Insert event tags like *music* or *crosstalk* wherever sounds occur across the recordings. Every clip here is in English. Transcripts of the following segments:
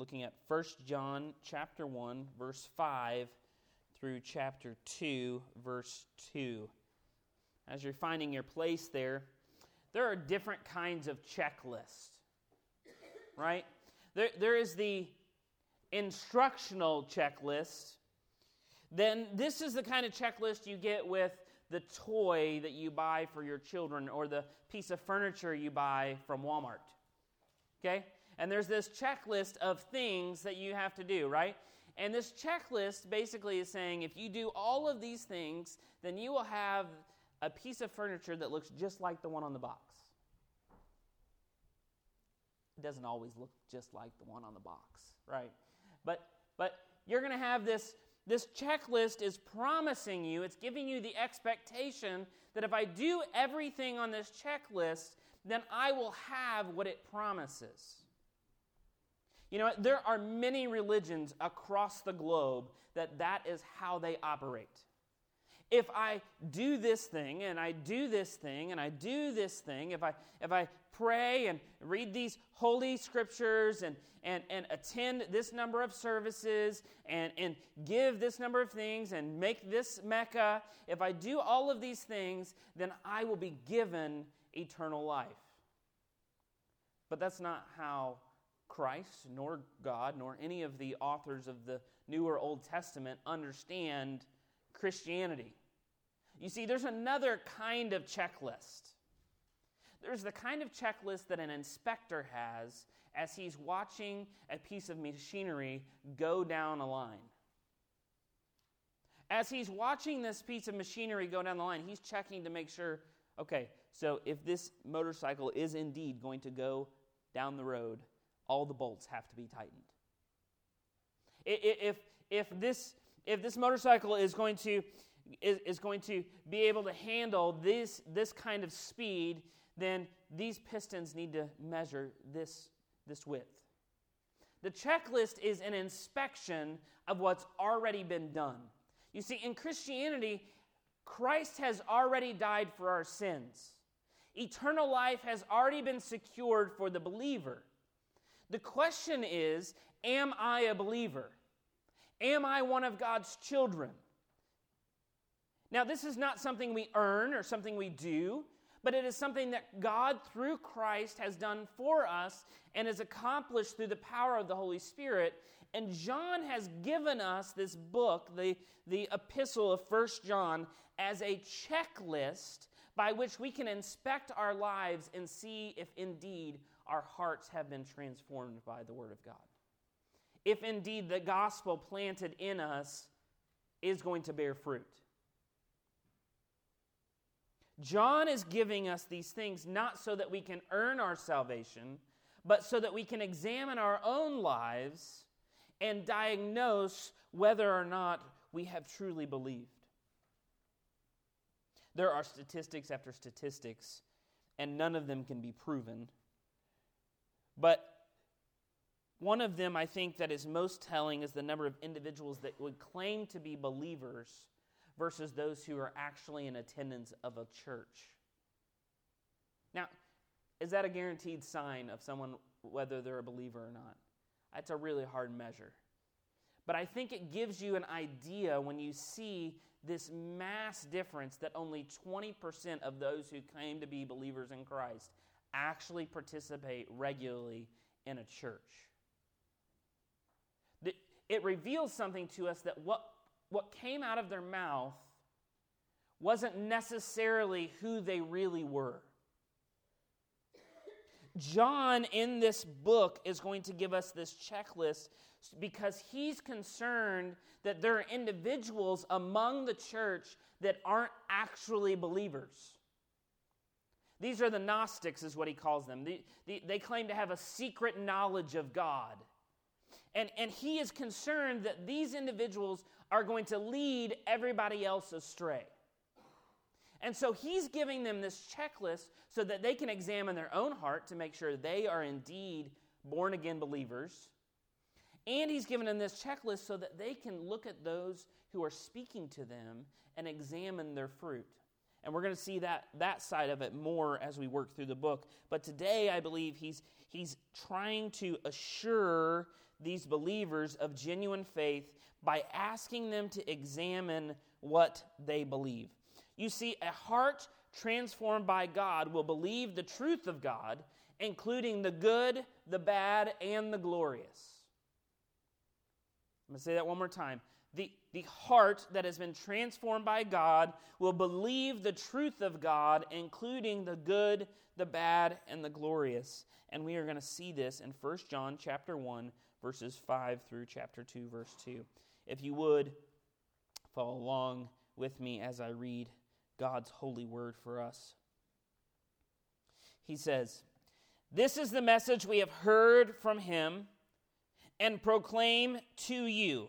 looking at 1 John chapter 1 verse 5 through chapter 2 verse 2. As you're finding your place there, there are different kinds of checklists. Right? There, there is the instructional checklist. Then this is the kind of checklist you get with the toy that you buy for your children or the piece of furniture you buy from Walmart. Okay? And there's this checklist of things that you have to do, right? And this checklist basically is saying if you do all of these things, then you will have a piece of furniture that looks just like the one on the box. It doesn't always look just like the one on the box, right? But but you're going to have this this checklist is promising you, it's giving you the expectation that if I do everything on this checklist, then I will have what it promises. You know, there are many religions across the globe that that is how they operate if I do this thing and I do this thing and I do this thing, if I, if I pray and read these holy scriptures and, and, and attend this number of services and, and give this number of things and make this Mecca, if I do all of these things, then I will be given eternal life. But that's not how Christ, nor God, nor any of the authors of the New or Old Testament understand Christianity. You see, there's another kind of checklist. There's the kind of checklist that an inspector has as he's watching a piece of machinery go down a line. As he's watching this piece of machinery go down the line, he's checking to make sure okay, so if this motorcycle is indeed going to go down the road, all the bolts have to be tightened. If, if, this, if this motorcycle is going to is, is going to be able to handle this, this kind of speed, then these pistons need to measure this, this width. The checklist is an inspection of what's already been done. You see, in Christianity, Christ has already died for our sins. Eternal life has already been secured for the believer. The question is Am I a believer? Am I one of God's children? Now, this is not something we earn or something we do, but it is something that God, through Christ, has done for us and has accomplished through the power of the Holy Spirit. And John has given us this book, the, the epistle of First John, as a checklist by which we can inspect our lives and see if indeed our hearts have been transformed by the Word of God. If indeed the gospel planted in us is going to bear fruit. John is giving us these things not so that we can earn our salvation, but so that we can examine our own lives and diagnose whether or not we have truly believed. There are statistics after statistics, and none of them can be proven. But one of them I think that is most telling is the number of individuals that would claim to be believers versus those who are actually in attendance of a church. Now, is that a guaranteed sign of someone whether they're a believer or not? That's a really hard measure. But I think it gives you an idea when you see this mass difference that only 20% of those who claim to be believers in Christ actually participate regularly in a church. It reveals something to us that what what came out of their mouth wasn't necessarily who they really were. John, in this book, is going to give us this checklist because he's concerned that there are individuals among the church that aren't actually believers. These are the Gnostics, is what he calls them. They, they, they claim to have a secret knowledge of God. And, and he is concerned that these individuals are going to lead everybody else astray. And so he's giving them this checklist so that they can examine their own heart to make sure they are indeed born again believers. And he's given them this checklist so that they can look at those who are speaking to them and examine their fruit. And we're going to see that, that side of it more as we work through the book. But today, I believe he's, he's trying to assure these believers of genuine faith by asking them to examine what they believe. You see, a heart transformed by God will believe the truth of God, including the good, the bad, and the glorious. I'm going to say that one more time. The, the heart that has been transformed by God will believe the truth of God, including the good, the bad, and the glorious. And we are going to see this in 1 John chapter 1, verses 5 through chapter 2, verse 2. If you would, follow along with me as I read God's holy word for us. He says, This is the message we have heard from him and proclaim to you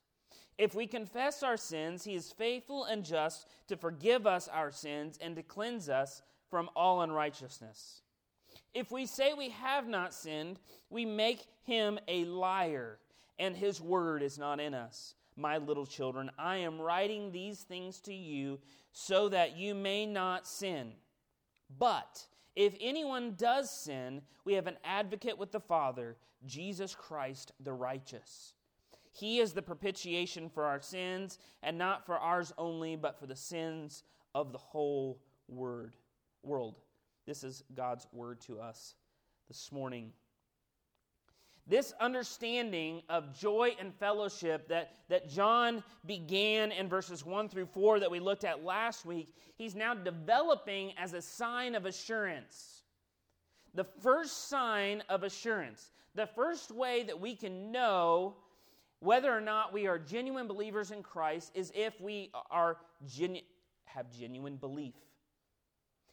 If we confess our sins, he is faithful and just to forgive us our sins and to cleanse us from all unrighteousness. If we say we have not sinned, we make him a liar, and his word is not in us. My little children, I am writing these things to you so that you may not sin. But if anyone does sin, we have an advocate with the Father, Jesus Christ the righteous. He is the propitiation for our sins, and not for ours only, but for the sins of the whole word, world. This is God's word to us this morning. This understanding of joy and fellowship that, that John began in verses 1 through 4 that we looked at last week, he's now developing as a sign of assurance. The first sign of assurance, the first way that we can know whether or not we are genuine believers in Christ is if we are genu- have genuine belief.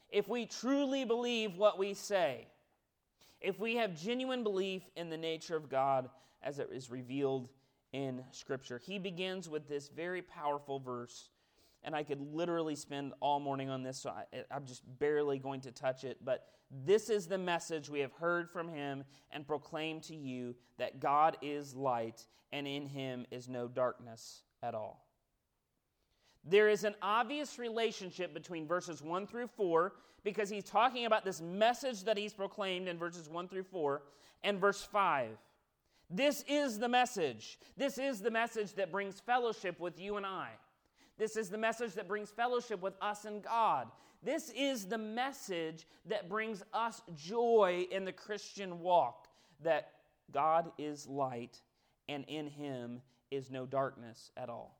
If we truly believe what we say, if we have genuine belief in the nature of God as it is revealed in Scripture. He begins with this very powerful verse, and I could literally spend all morning on this, so I, I'm just barely going to touch it, but this is the message we have heard from him and proclaimed to you that God is light and in him is no darkness at all. There is an obvious relationship between verses 1 through 4 because he's talking about this message that he's proclaimed in verses 1 through 4 and verse 5. This is the message. This is the message that brings fellowship with you and I. This is the message that brings fellowship with us and God. This is the message that brings us joy in the Christian walk that God is light and in him is no darkness at all.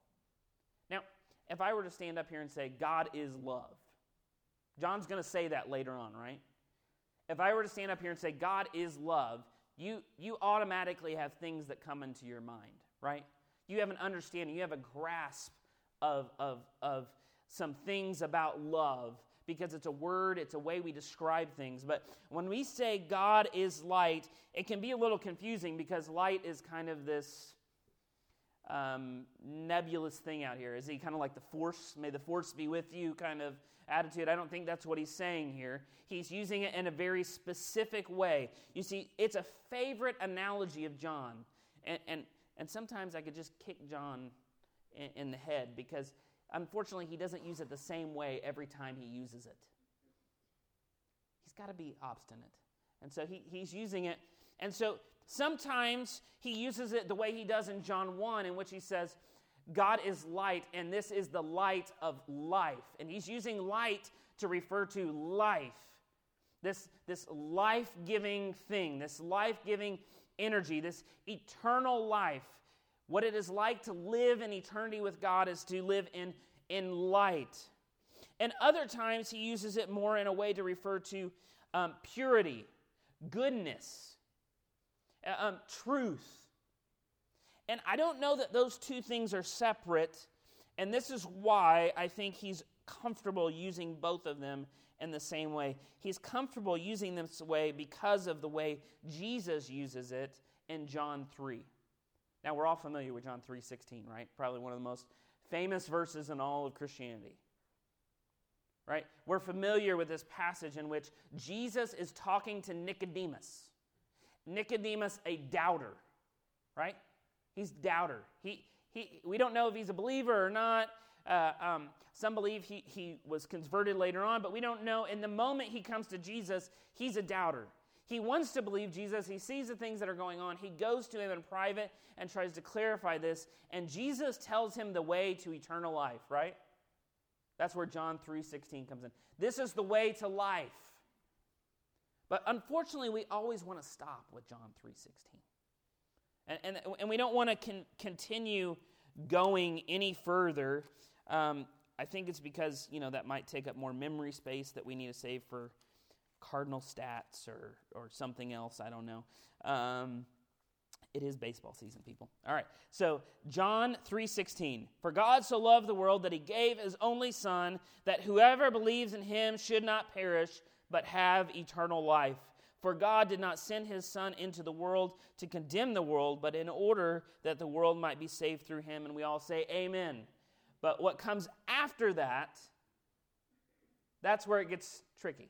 Now, if I were to stand up here and say, God is love, John's going to say that later on, right? If I were to stand up here and say, God is love, you, you automatically have things that come into your mind, right? You have an understanding, you have a grasp of, of, of some things about love because it's a word, it's a way we describe things. But when we say God is light, it can be a little confusing because light is kind of this um, nebulous thing out here. Is he kind of like the force? May the force be with you kind of attitude. I don't think that's what he's saying here. He's using it in a very specific way. You see, it's a favorite analogy of John. And, and, and sometimes I could just kick John in, in the head because unfortunately, he doesn't use it the same way every time he uses it. He's got to be obstinate. And so he, he's using it. And so sometimes he uses it the way he does in John 1, in which he says, God is light, and this is the light of life. And he's using light to refer to life. This, this life giving thing, this life giving energy, this eternal life what it is like to live in eternity with God is to live in, in light. And other times he uses it more in a way to refer to um, purity, goodness, uh, um, truth. And I don't know that those two things are separate. And this is why I think he's comfortable using both of them in the same way. He's comfortable using this way because of the way Jesus uses it in John 3. Now we're all familiar with John 3:16, right? Probably one of the most famous verses in all of Christianity. Right? We're familiar with this passage in which Jesus is talking to Nicodemus. Nicodemus a doubter, right? He's doubter. He, he, we don't know if he's a believer or not. Uh, um, some believe he, he was converted later on, but we don't know. In the moment he comes to Jesus, he's a doubter. He wants to believe Jesus. He sees the things that are going on. He goes to him in private and tries to clarify this. And Jesus tells him the way to eternal life, right? That's where John 3:16 comes in. This is the way to life. But unfortunately, we always want to stop with John 3:16. And, and, and we don't want to con- continue going any further. Um, I think it's because, you know, that might take up more memory space that we need to save for cardinal stats or, or something else. I don't know. Um, it is baseball season, people. All right. So, John 3:16. For God so loved the world that he gave his only son that whoever believes in him should not perish but have eternal life. For God did not send his Son into the world to condemn the world, but in order that the world might be saved through him. And we all say, Amen. But what comes after that, that's where it gets tricky.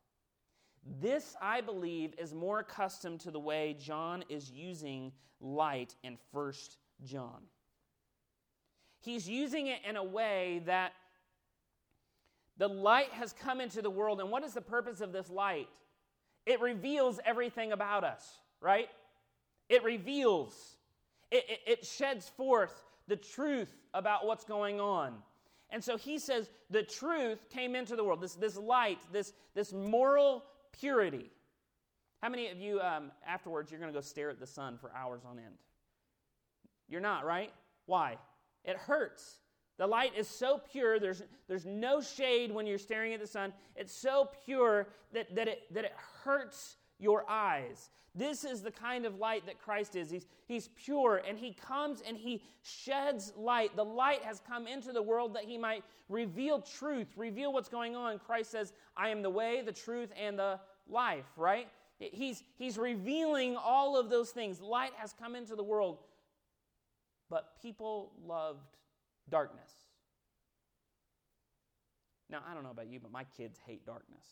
This, I believe, is more accustomed to the way John is using light in 1 John. He's using it in a way that the light has come into the world, and what is the purpose of this light? It reveals everything about us, right? It reveals, it, it, it sheds forth the truth about what's going on. And so he says the truth came into the world, this, this light, this, this moral purity. How many of you, um, afterwards, you're going to go stare at the sun for hours on end? You're not, right? Why? It hurts. The light is so pure, there's, there's no shade when you're staring at the sun. It's so pure that, that, it, that it hurts your eyes. This is the kind of light that Christ is. He's, he's pure and he comes and he sheds light. The light has come into the world that he might reveal truth, reveal what's going on. Christ says, I am the way, the truth, and the life, right? He's, he's revealing all of those things. Light has come into the world, but people loved darkness. Now, I don't know about you, but my kids hate darkness.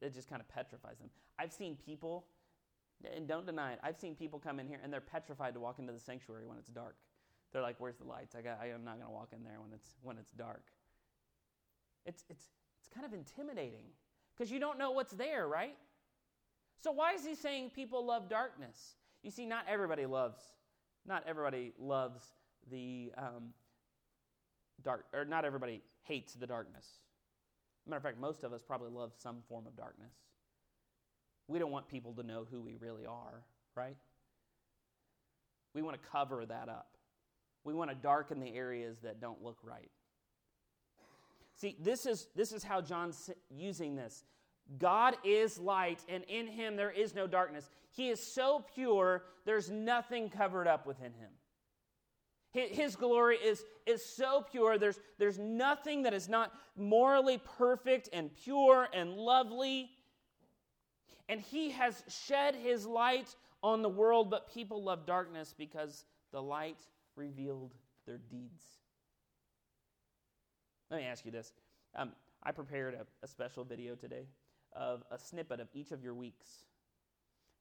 It just kind of petrifies them. I've seen people, and don't deny it, I've seen people come in here and they're petrified to walk into the sanctuary when it's dark. They're like, "Where's the lights? I, got, I am not going to walk in there when it's when it's dark." It's it's it's kind of intimidating because you don't know what's there, right? So why is he saying people love darkness? You see, not everybody loves not everybody loves the um, dark, or not everybody hates the darkness. Matter of fact, most of us probably love some form of darkness. We don't want people to know who we really are, right? We want to cover that up. We want to darken the areas that don't look right. See, this is, this is how John's using this. God is light, and in him there is no darkness. He is so pure, there's nothing covered up within him. His glory is, is so pure, there's, there's nothing that is not morally perfect and pure and lovely. And he has shed his light on the world, but people love darkness because the light revealed their deeds. Let me ask you this. Um, I prepared a, a special video today of a snippet of each of your weeks.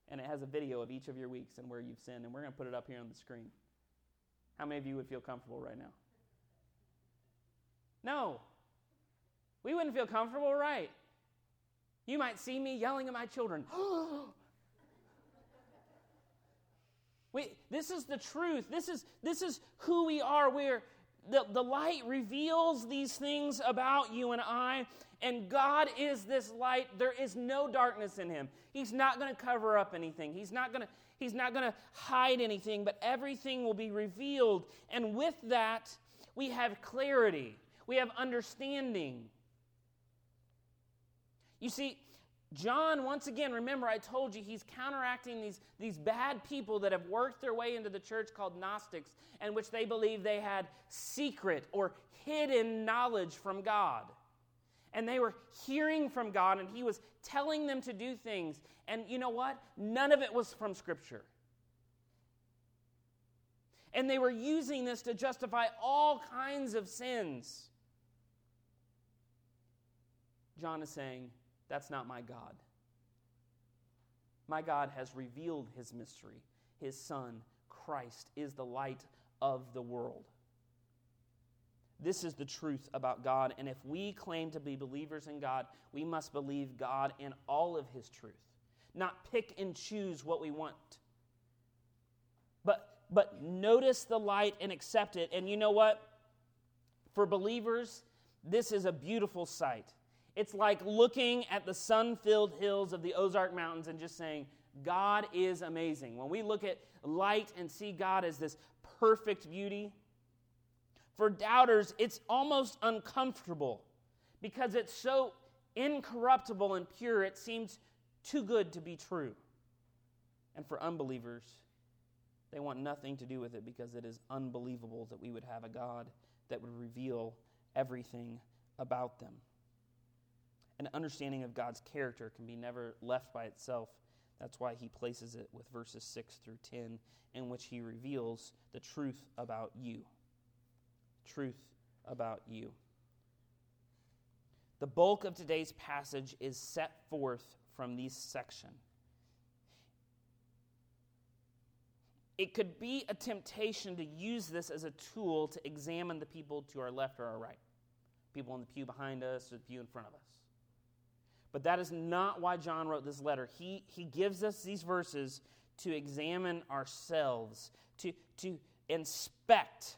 And it has a video of each of your weeks and where you've sinned. And we're going to put it up here on the screen. How many of you would feel comfortable right now? No. We wouldn't feel comfortable, right? You might see me yelling at my children. *gasps* we, this is the truth. This is, this is who we are. We're, the, the light reveals these things about you and I, and God is this light. There is no darkness in him. He's not going to cover up anything. He's not going to He's not going to hide anything, but everything will be revealed. And with that, we have clarity. We have understanding. You see, John, once again, remember I told you he's counteracting these, these bad people that have worked their way into the church called Gnostics, and which they believe they had secret or hidden knowledge from God. And they were hearing from God, and he was telling them to do things. And you know what? None of it was from Scripture. And they were using this to justify all kinds of sins. John is saying, that's not my God. My God has revealed his mystery. His Son, Christ, is the light of the world. This is the truth about God. And if we claim to be believers in God, we must believe God in all of his truth, not pick and choose what we want. But, but notice the light and accept it. And you know what? For believers, this is a beautiful sight. It's like looking at the sun filled hills of the Ozark Mountains and just saying, God is amazing. When we look at light and see God as this perfect beauty, for doubters, it's almost uncomfortable because it's so incorruptible and pure, it seems too good to be true. And for unbelievers, they want nothing to do with it because it is unbelievable that we would have a God that would reveal everything about them. An understanding of God's character can be never left by itself. That's why he places it with verses 6 through 10, in which he reveals the truth about you. Truth about you. The bulk of today's passage is set forth from this section. It could be a temptation to use this as a tool to examine the people to our left or our right, people in the pew behind us or the pew in front of us. But that is not why John wrote this letter. He, he gives us these verses to examine ourselves, to, to inspect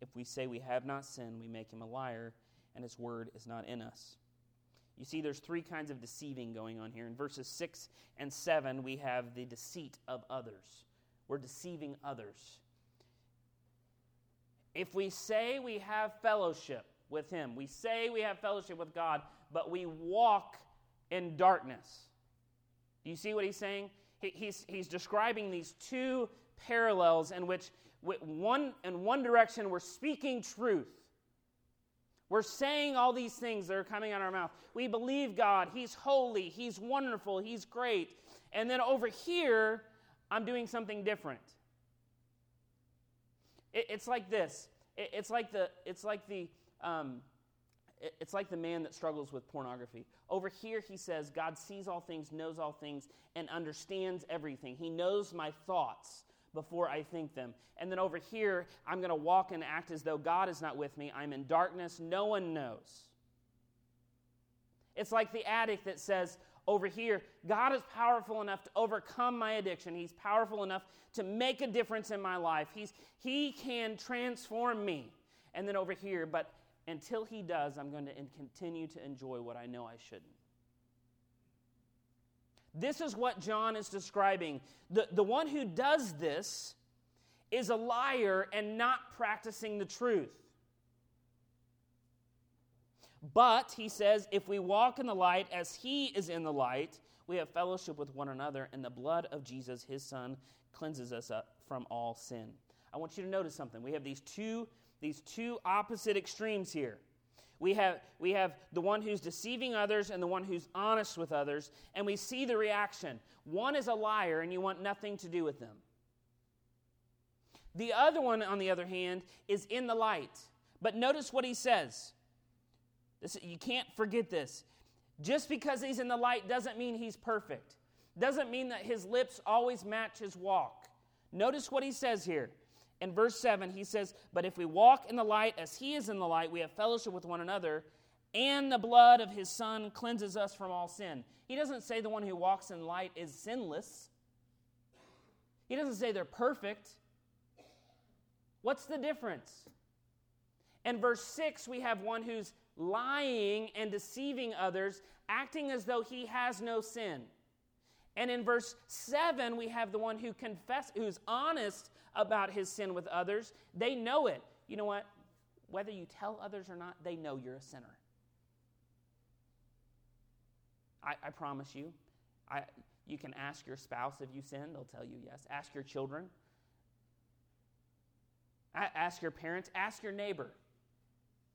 If we say we have not sinned, we make him a liar, and his word is not in us. You see, there's three kinds of deceiving going on here. In verses 6 and 7, we have the deceit of others. We're deceiving others. If we say we have fellowship with Him, we say we have fellowship with God, but we walk in darkness. Do you see what he's saying? He, he's, he's describing these two parallels in which one, in one direction we're speaking truth. We're saying all these things that are coming out of our mouth. We believe God. He's holy. He's wonderful. He's great. And then over here, I'm doing something different. It, it's like this. It, it's like the. It's like the. Um, it, it's like the man that struggles with pornography. Over here, he says, God sees all things, knows all things, and understands everything. He knows my thoughts before I think them. And then over here, I'm going to walk and act as though God is not with me. I'm in darkness. No one knows. It's like the addict that says, over here, God is powerful enough to overcome my addiction. He's powerful enough to make a difference in my life. He's, he can transform me. And then over here, but until He does, I'm going to continue to enjoy what I know I shouldn't. This is what John is describing. The, the one who does this is a liar and not practicing the truth. But, he says, if we walk in the light as he is in the light, we have fellowship with one another, and the blood of Jesus, his son, cleanses us up from all sin. I want you to notice something. We have these two, these two opposite extremes here. We have, we have the one who's deceiving others and the one who's honest with others, and we see the reaction. One is a liar, and you want nothing to do with them. The other one, on the other hand, is in the light But notice what he says. This, you can't forget this. Just because he's in the light doesn't mean he's perfect. Doesn't mean that his lips always match his walk. Notice what he says here. In verse 7, he says, But if we walk in the light as he is in the light, we have fellowship with one another, and the blood of his son cleanses us from all sin. He doesn't say the one who walks in light is sinless. He doesn't say they're perfect. What's the difference? In verse 6, we have one who's lying and deceiving others, acting as though he has no sin. And in verse 7, we have the one who confess, who's honest about his sin with others. They know it. You know what? Whether you tell others or not, they know you're a sinner. I, I promise you. I, you can ask your spouse if you sin, they'll tell you yes. Ask your children. I, Ask your parents. Ask your neighbor.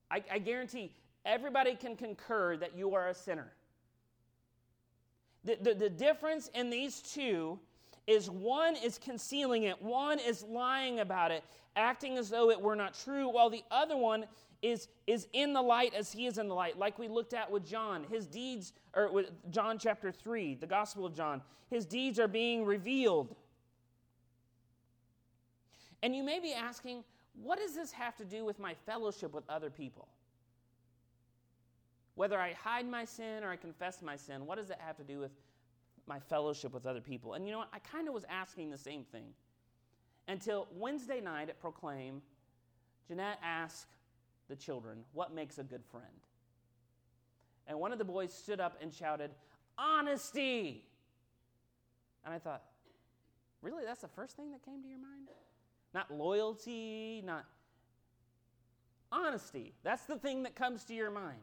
I, I guarantee everybody can concur that you are a sinner. The, the, the, difference in these two is one is concealing it, one is lying about it, acting as though it were not true, while the other one is, is in the light as he is in the light, like we looked at with John. His deeds, or with John chapter 3, the Gospel of John, his deeds are being revealed. And you may be asking, what does this have to do with my fellowship with other people? Whether I hide my sin or I confess my sin, what does it have to do with my fellowship with other people? And you know what? I kind of was asking the same thing until Wednesday night at Proclaim, Jeanette asked the children, What makes a good friend? And one of the boys stood up and shouted, Honesty! And I thought, Really? That's the first thing that came to your mind? Not loyalty, not honesty. That's the thing that comes to your mind.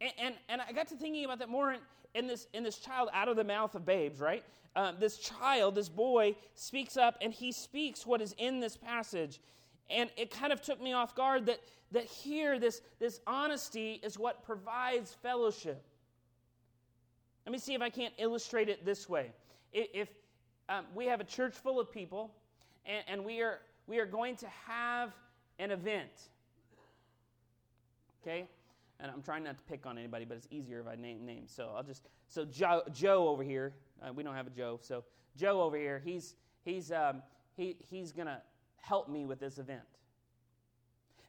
And, and, I got to thinking about that more in, in, this, in this child out of the mouth of babes, right? Um, this child, this boy, speaks up and he speaks what is in this passage. And it kind of took me off guard that, that here, this, this honesty is what provides fellowship. Let me see if I can't illustrate it this way. If um, we have a church full of people and, and we, are, we are going to have an event, okay? And I'm trying not to pick on anybody, but it's easier if I name names. So I'll just, so Joe, Joe over here, uh, we don't have a Joe, so Joe over here, he's, he's, um, he, he's to help me with this event.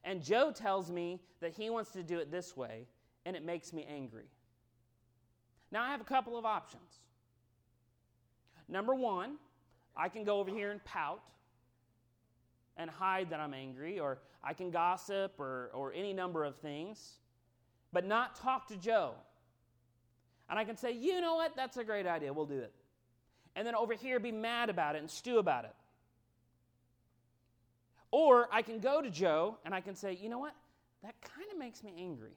And Joe tells me that he wants to do it this way, and it makes me angry. Now, I have a couple of options. Number one, I can go over here and pout and hide that I'm angry, or I can gossip or, or any number of things, but not talk to Joe. And I can say, you know what, that's a great idea, we'll do it. And then over here be mad about it and stew about it. Or I can go to Joe and I can say, you know what? That kind of makes me angry.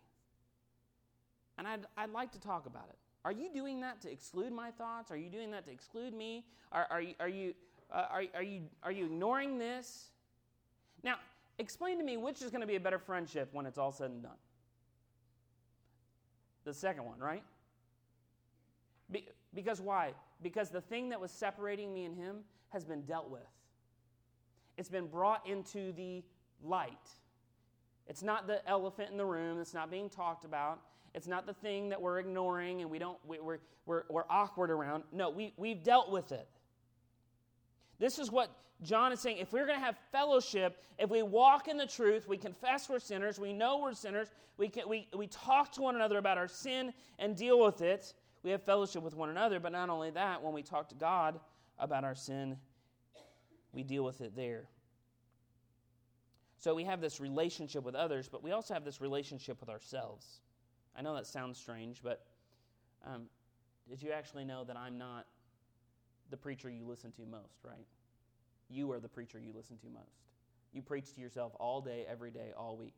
And I'd, I'd like to talk about it. Are you doing that to exclude my thoughts? Are you doing that to exclude me? Are, are, you, are, you, uh, are, are, you, are you ignoring this? Now, explain to me which is going to be a better friendship when it's all said and done. The second one, right? Be, because why? Because the thing that was separating me and him has been dealt with. It's been brought into the light. It's not the elephant in the room that's not being talked about. It's not the thing that we're ignoring and we don't, we, we're, we're, we're awkward around. No, we, we've dealt with it. This is what John is saying. If we're going to have fellowship, if we walk in the truth, we confess we're sinners, we know we're sinners, we, can, we, we talk to one another about our sin and deal with it, we have fellowship with one another. But not only that, when we talk to God about our sin we deal with it there. So we have this relationship with others, but we also have this relationship with ourselves. I know that sounds strange, but um, did you actually know that I'm not the preacher you listen to most, right? You are the preacher you listen to most. You preach to yourself all day, every day, all week.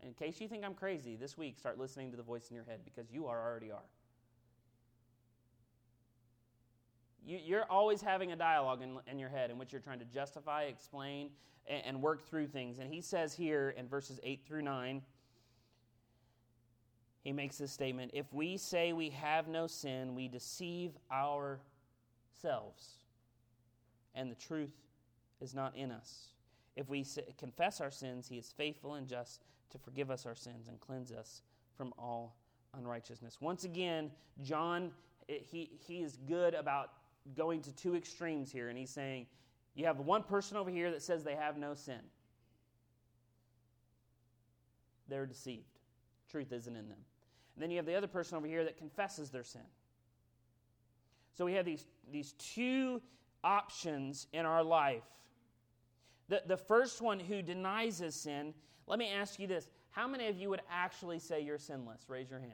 And in case you think I'm crazy, this week start listening to the voice in your head because you are already are. You, are always having a dialogue in, in, your head in which you're trying to justify, explain, and, and work through things. And he says here in verses 8 through 9, he makes this statement If we say we have no sin, we deceive ourselves, and the truth is not in us. If we confess our sins, he is faithful and just to forgive us our sins and cleanse us from all unrighteousness. Once again, John, eh, he, he is good about going to two extremes here, and he's saying, you have one person over here that says they have no sin. They're deceived. Truth isn't in them. And then you have the other person over here that confesses their sin. So we have these, these two options in our life. The, the first one who denies his sin, let me ask you this. How many of you would actually say you're sinless? Raise your hand.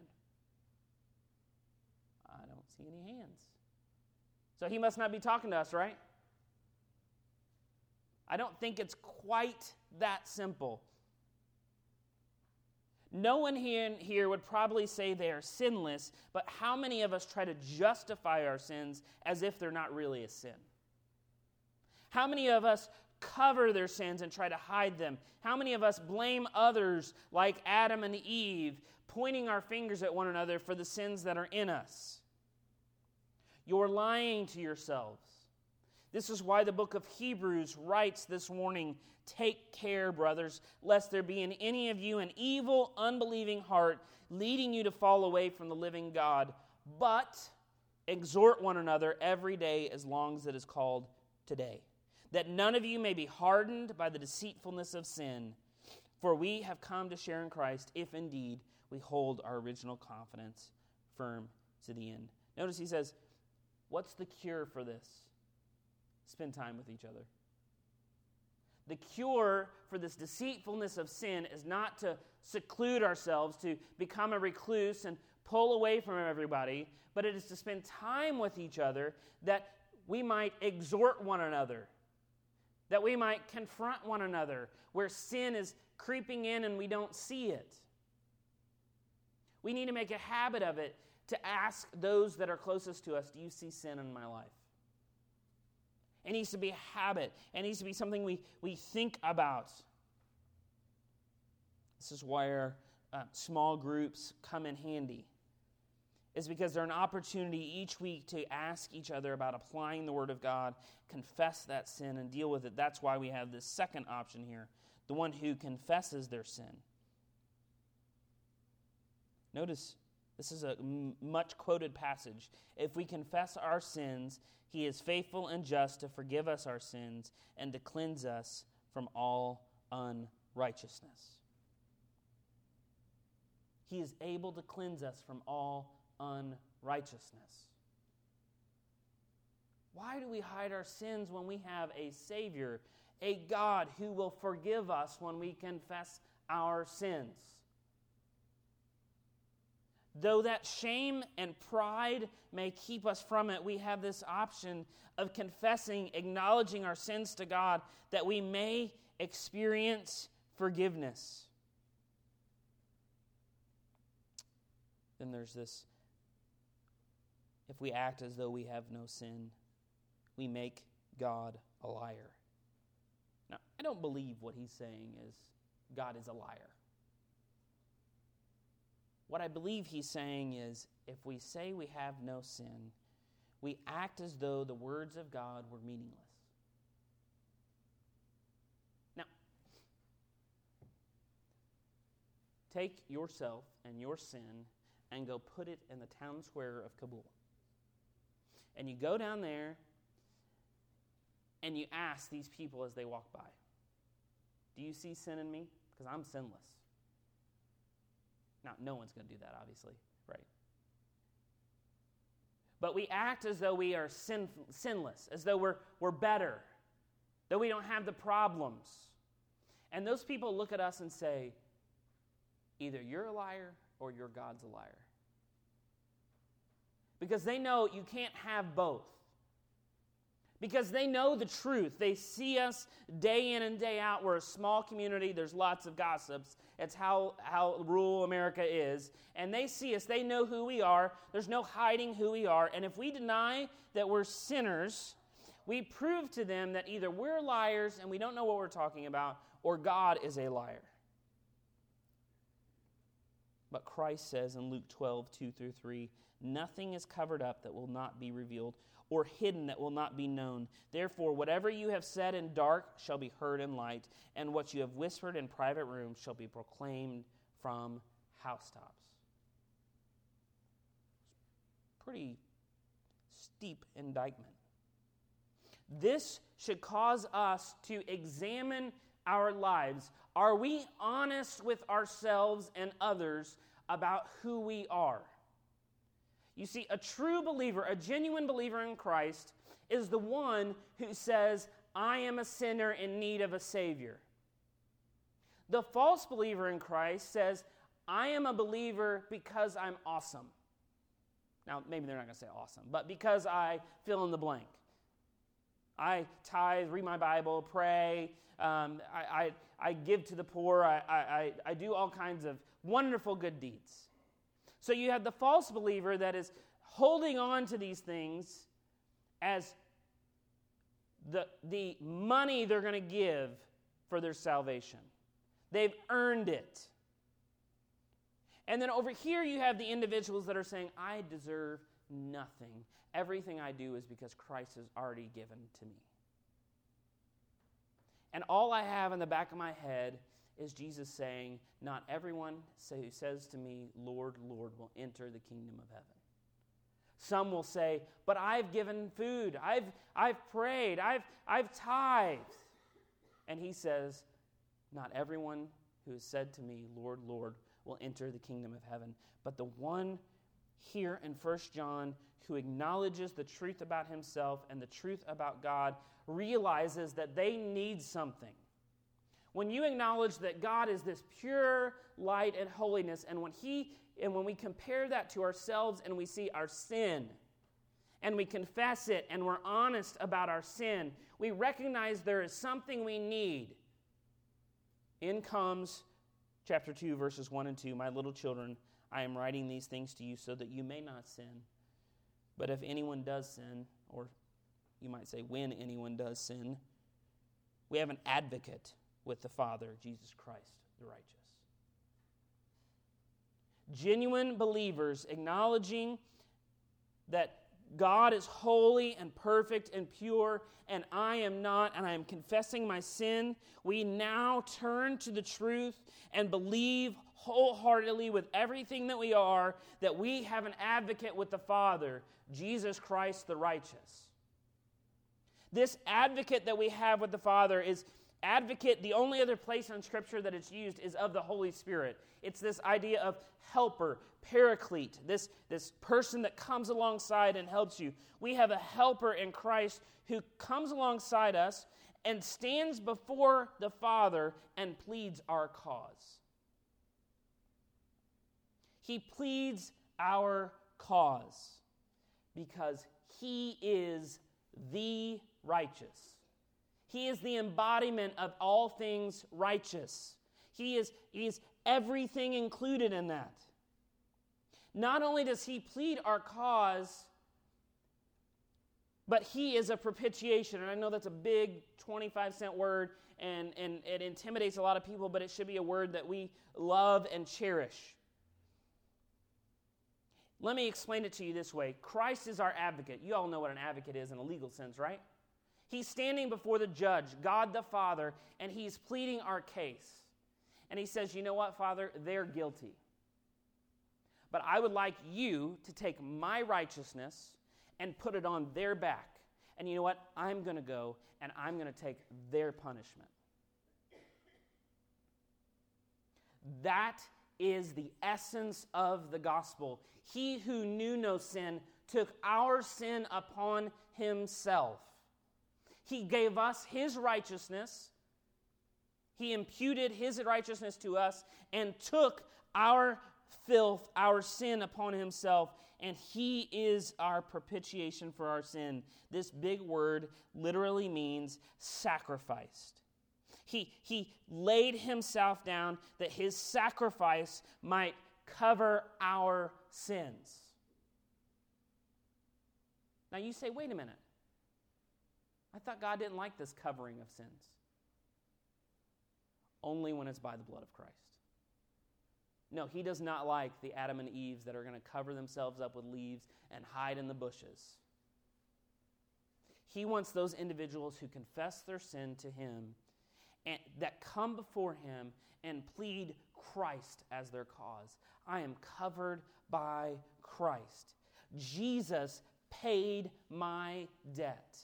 I don't see any hands. So he must not be talking to us, right? I don't think it's quite that simple. No one here, here would probably say they are sinless, but how many of us try to justify our sins as if they're not really a sin? How many of us cover their sins and try to hide them? How many of us blame others like Adam and Eve, pointing our fingers at one another for the sins that are in us? You're lying to yourselves. This is why the book of Hebrews writes this warning Take care, brothers, lest there be in any of you an evil, unbelieving heart leading you to fall away from the living God. But exhort one another every day as long as it is called today, that none of you may be hardened by the deceitfulness of sin. For we have come to share in Christ if indeed we hold our original confidence firm to the end. Notice he says, What's the cure for this? Spend time with each other. The cure for this deceitfulness of sin is not to seclude ourselves, to become a recluse and pull away from everybody, but it is to spend time with each other that we might exhort one another, that we might confront one another where sin is creeping in and we don't see it. We need to make a habit of it to ask those that are closest to us Do you see sin in my life? It needs to be a habit. It needs to be something we, we think about. This is our uh, small groups come in handy. Is because they're an opportunity each week to ask each other about applying the Word of God, confess that sin, and deal with it. That's why we have this second option here the one who confesses their sin. Notice this is a much quoted passage. If we confess our sins, he is faithful and just to forgive us our sins and to cleanse us from all unrighteousness. He is able to cleanse us from all unrighteousness. Why do we hide our sins when we have a Savior, a God who will forgive us when we confess our sins? Though that shame and pride may keep us from it, we have this option of confessing, acknowledging our sins to God, that we may experience forgiveness. Then there's this if we act as though we have no sin, we make God a liar. Now, I don't believe what he's saying is God is a liar. What I believe he's saying is if we say we have no sin, we act as though the words of God were meaningless. Now, take yourself and your sin and go put it in the town square of Cabool. And you go down there and you ask these people as they walk by, Do you see sin in me? Because I'm sinless. Now, no one's going to do that, obviously, right? But we act as though we are sin, sinless, as though we're, we're better, that we don't have the problems. And those people look at us and say, either you're a liar or your God's a liar. Because they know you can't have both because they know the truth. They see us day in and day out. We're a small community, there's lots of gossips. It's how, how rural America is. And they see us, they know who we are. There's no hiding who we are. And if we deny that we're sinners, we prove to them that either we're liars and we don't know what we're talking about, or God is a liar. But Christ says in Luke 12, 2 through 3, nothing is covered up that will not be revealed, or hidden that will not be known. Therefore, whatever you have said in dark shall be heard in light, and what you have whispered in private rooms shall be proclaimed from housetops. Pretty steep indictment. This should cause us to examine our lives. Are we honest with ourselves and others about who we are? You see, a true believer, a genuine believer in Christ, is the one who says, I am a sinner in need of a Savior. The false believer in Christ says, I am a believer because I'm awesome. Now, maybe they're not going to say awesome, but because I fill in the blank. I tithe, read my Bible, pray, um, I, I, I, give to the poor, I, I, I do all kinds of wonderful good deeds. So you have the false believer that is holding on to these things as the, the money they're going to give for their salvation. They've earned it. And then over here, you have the individuals that are saying, I deserve nothing. Everything I do is because Christ has already given to me. And all I have in the back of my head is Jesus saying, Not everyone who says to me, Lord, Lord, will enter the kingdom of heaven. Some will say, But I've given food, I've, I've prayed, I've, I've tithed. And he says, Not everyone who has said to me, Lord, Lord, will enter the kingdom of heaven, but the one here in 1 John who acknowledges the truth about himself and the truth about God realizes that they need something. When you acknowledge that God is this pure light and holiness, and when He and when we compare that to ourselves and we see our sin, and we confess it and we're honest about our sin, we recognize there is something we need. In comes chapter 2, verses 1 and 2 My little children, I am writing these things to you so that you may not sin. But if anyone does sin, or you might say when anyone does sin, we have an advocate with the Father, Jesus Christ, the righteous. Genuine believers acknowledging that God is holy and perfect and pure, and I am not, and I am confessing my sin. We now turn to the truth and believe wholeheartedly with everything that we are that we have an advocate with the Father, Jesus Christ the righteous. This advocate that we have with the Father is advocate, the only other place in Scripture that it's used is of the Holy Spirit. It's this idea of helper, paraclete, this, this person that comes alongside and helps you. We have a helper in Christ who comes alongside us and stands before the Father and pleads our cause. He pleads our cause because he is the righteous. He is the embodiment of all things righteous. He is, he is everything included in that. Not only does he plead our cause, but he is a propitiation. And I know that's a big 25 cent word and, and it intimidates a lot of people, but it should be a word that we love and cherish. Let me explain it to you this way Christ is our advocate. You all know what an advocate is in a legal sense, right? He's standing before the judge, God the Father, and he's pleading our case. And he says, You know what, Father? They're guilty. But I would like you to take my righteousness and put it on their back. And you know what? I'm going to go and I'm going to take their punishment. That is the essence of the gospel. He who knew no sin took our sin upon himself. He gave us his righteousness. He imputed his righteousness to us and took our filth, our sin upon himself, and he is our propitiation for our sin. This big word literally means sacrificed. He, he laid himself down that his sacrifice might cover our sins. Now you say, wait a minute. I thought God didn't like this covering of sins. Only when it's by the blood of Christ. No, he does not like the Adam and Eves that are going to cover themselves up with leaves and hide in the bushes. He wants those individuals who confess their sin to him and that come before him and plead Christ as their cause. I am covered by Christ. Jesus paid my debt.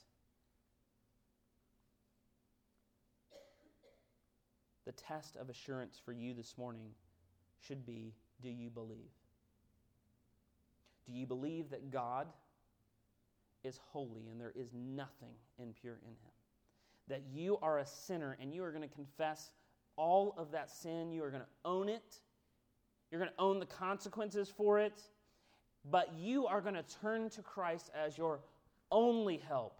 The test of assurance for you this morning should be do you believe? Do you believe that God is holy and there is nothing impure in him? That you are a sinner and you are going to confess all of that sin, you are going to own it, you're going to own the consequences for it, but you are going to turn to Christ as your only help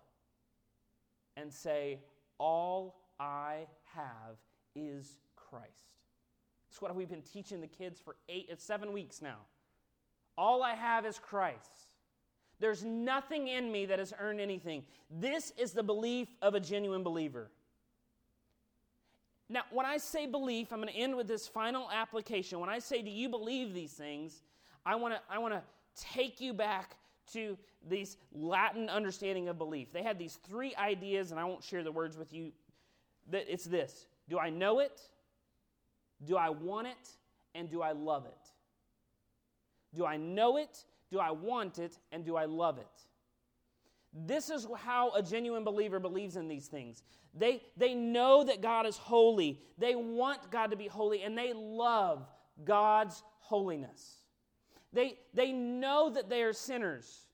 and say, All I have is Christ. It's what we've been teaching the kids for eight, seven weeks now. All I have is Christ. There's nothing in me that has earned anything. This is the belief of a genuine believer. Now, when I say belief, I'm going to end with this final application. When I say, Do you believe these things? I want to I want to take you back to these Latin understanding of belief. They had these three ideas, and I won't share the words with you. That it's this Do I know it? Do I want it? And do I love it? Do I know it? Do I want it? And do I love it? This is how a genuine believer believes in these things. They, they know that God is holy, they want God to be holy, and they love God's holiness. They, they know that they are sinners.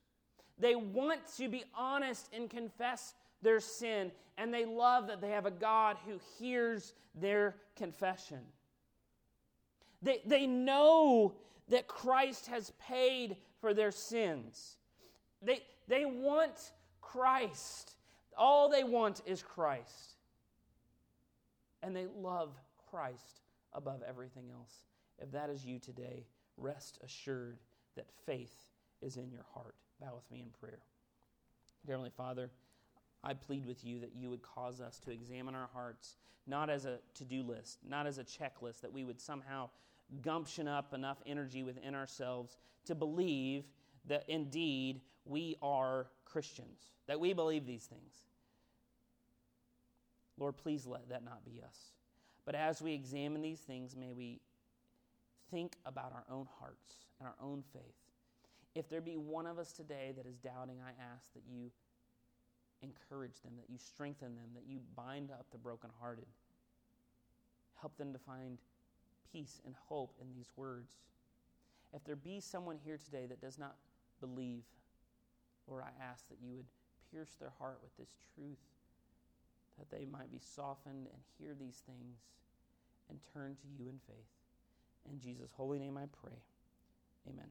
They want to be honest and confess their sin, and they love that they have a God who hears their confession. They, they know that Christ has paid for their sins. They, they want Christ. All they want is Christ. And they love Christ above everything else. If that is you today, rest assured that faith is in your heart. Bow with me in prayer. Dear Heavenly Father, I plead with you that you would cause us to examine our hearts, not as a to do list, not as a checklist, that we would somehow gumption up enough energy within ourselves to believe that indeed we are Christians, that we believe these things. Lord, please let that not be us. But as we examine these things, may we think about our own hearts and our own faith. If there be one of us today that is doubting, I ask that you encourage them, that you strengthen them, that you bind up the brokenhearted. Help them to find peace and hope in these words. If there be someone here today that does not believe, Lord, I ask that you would pierce their heart with this truth, that they might be softened and hear these things and turn to you in faith. In Jesus' holy name I pray. Amen.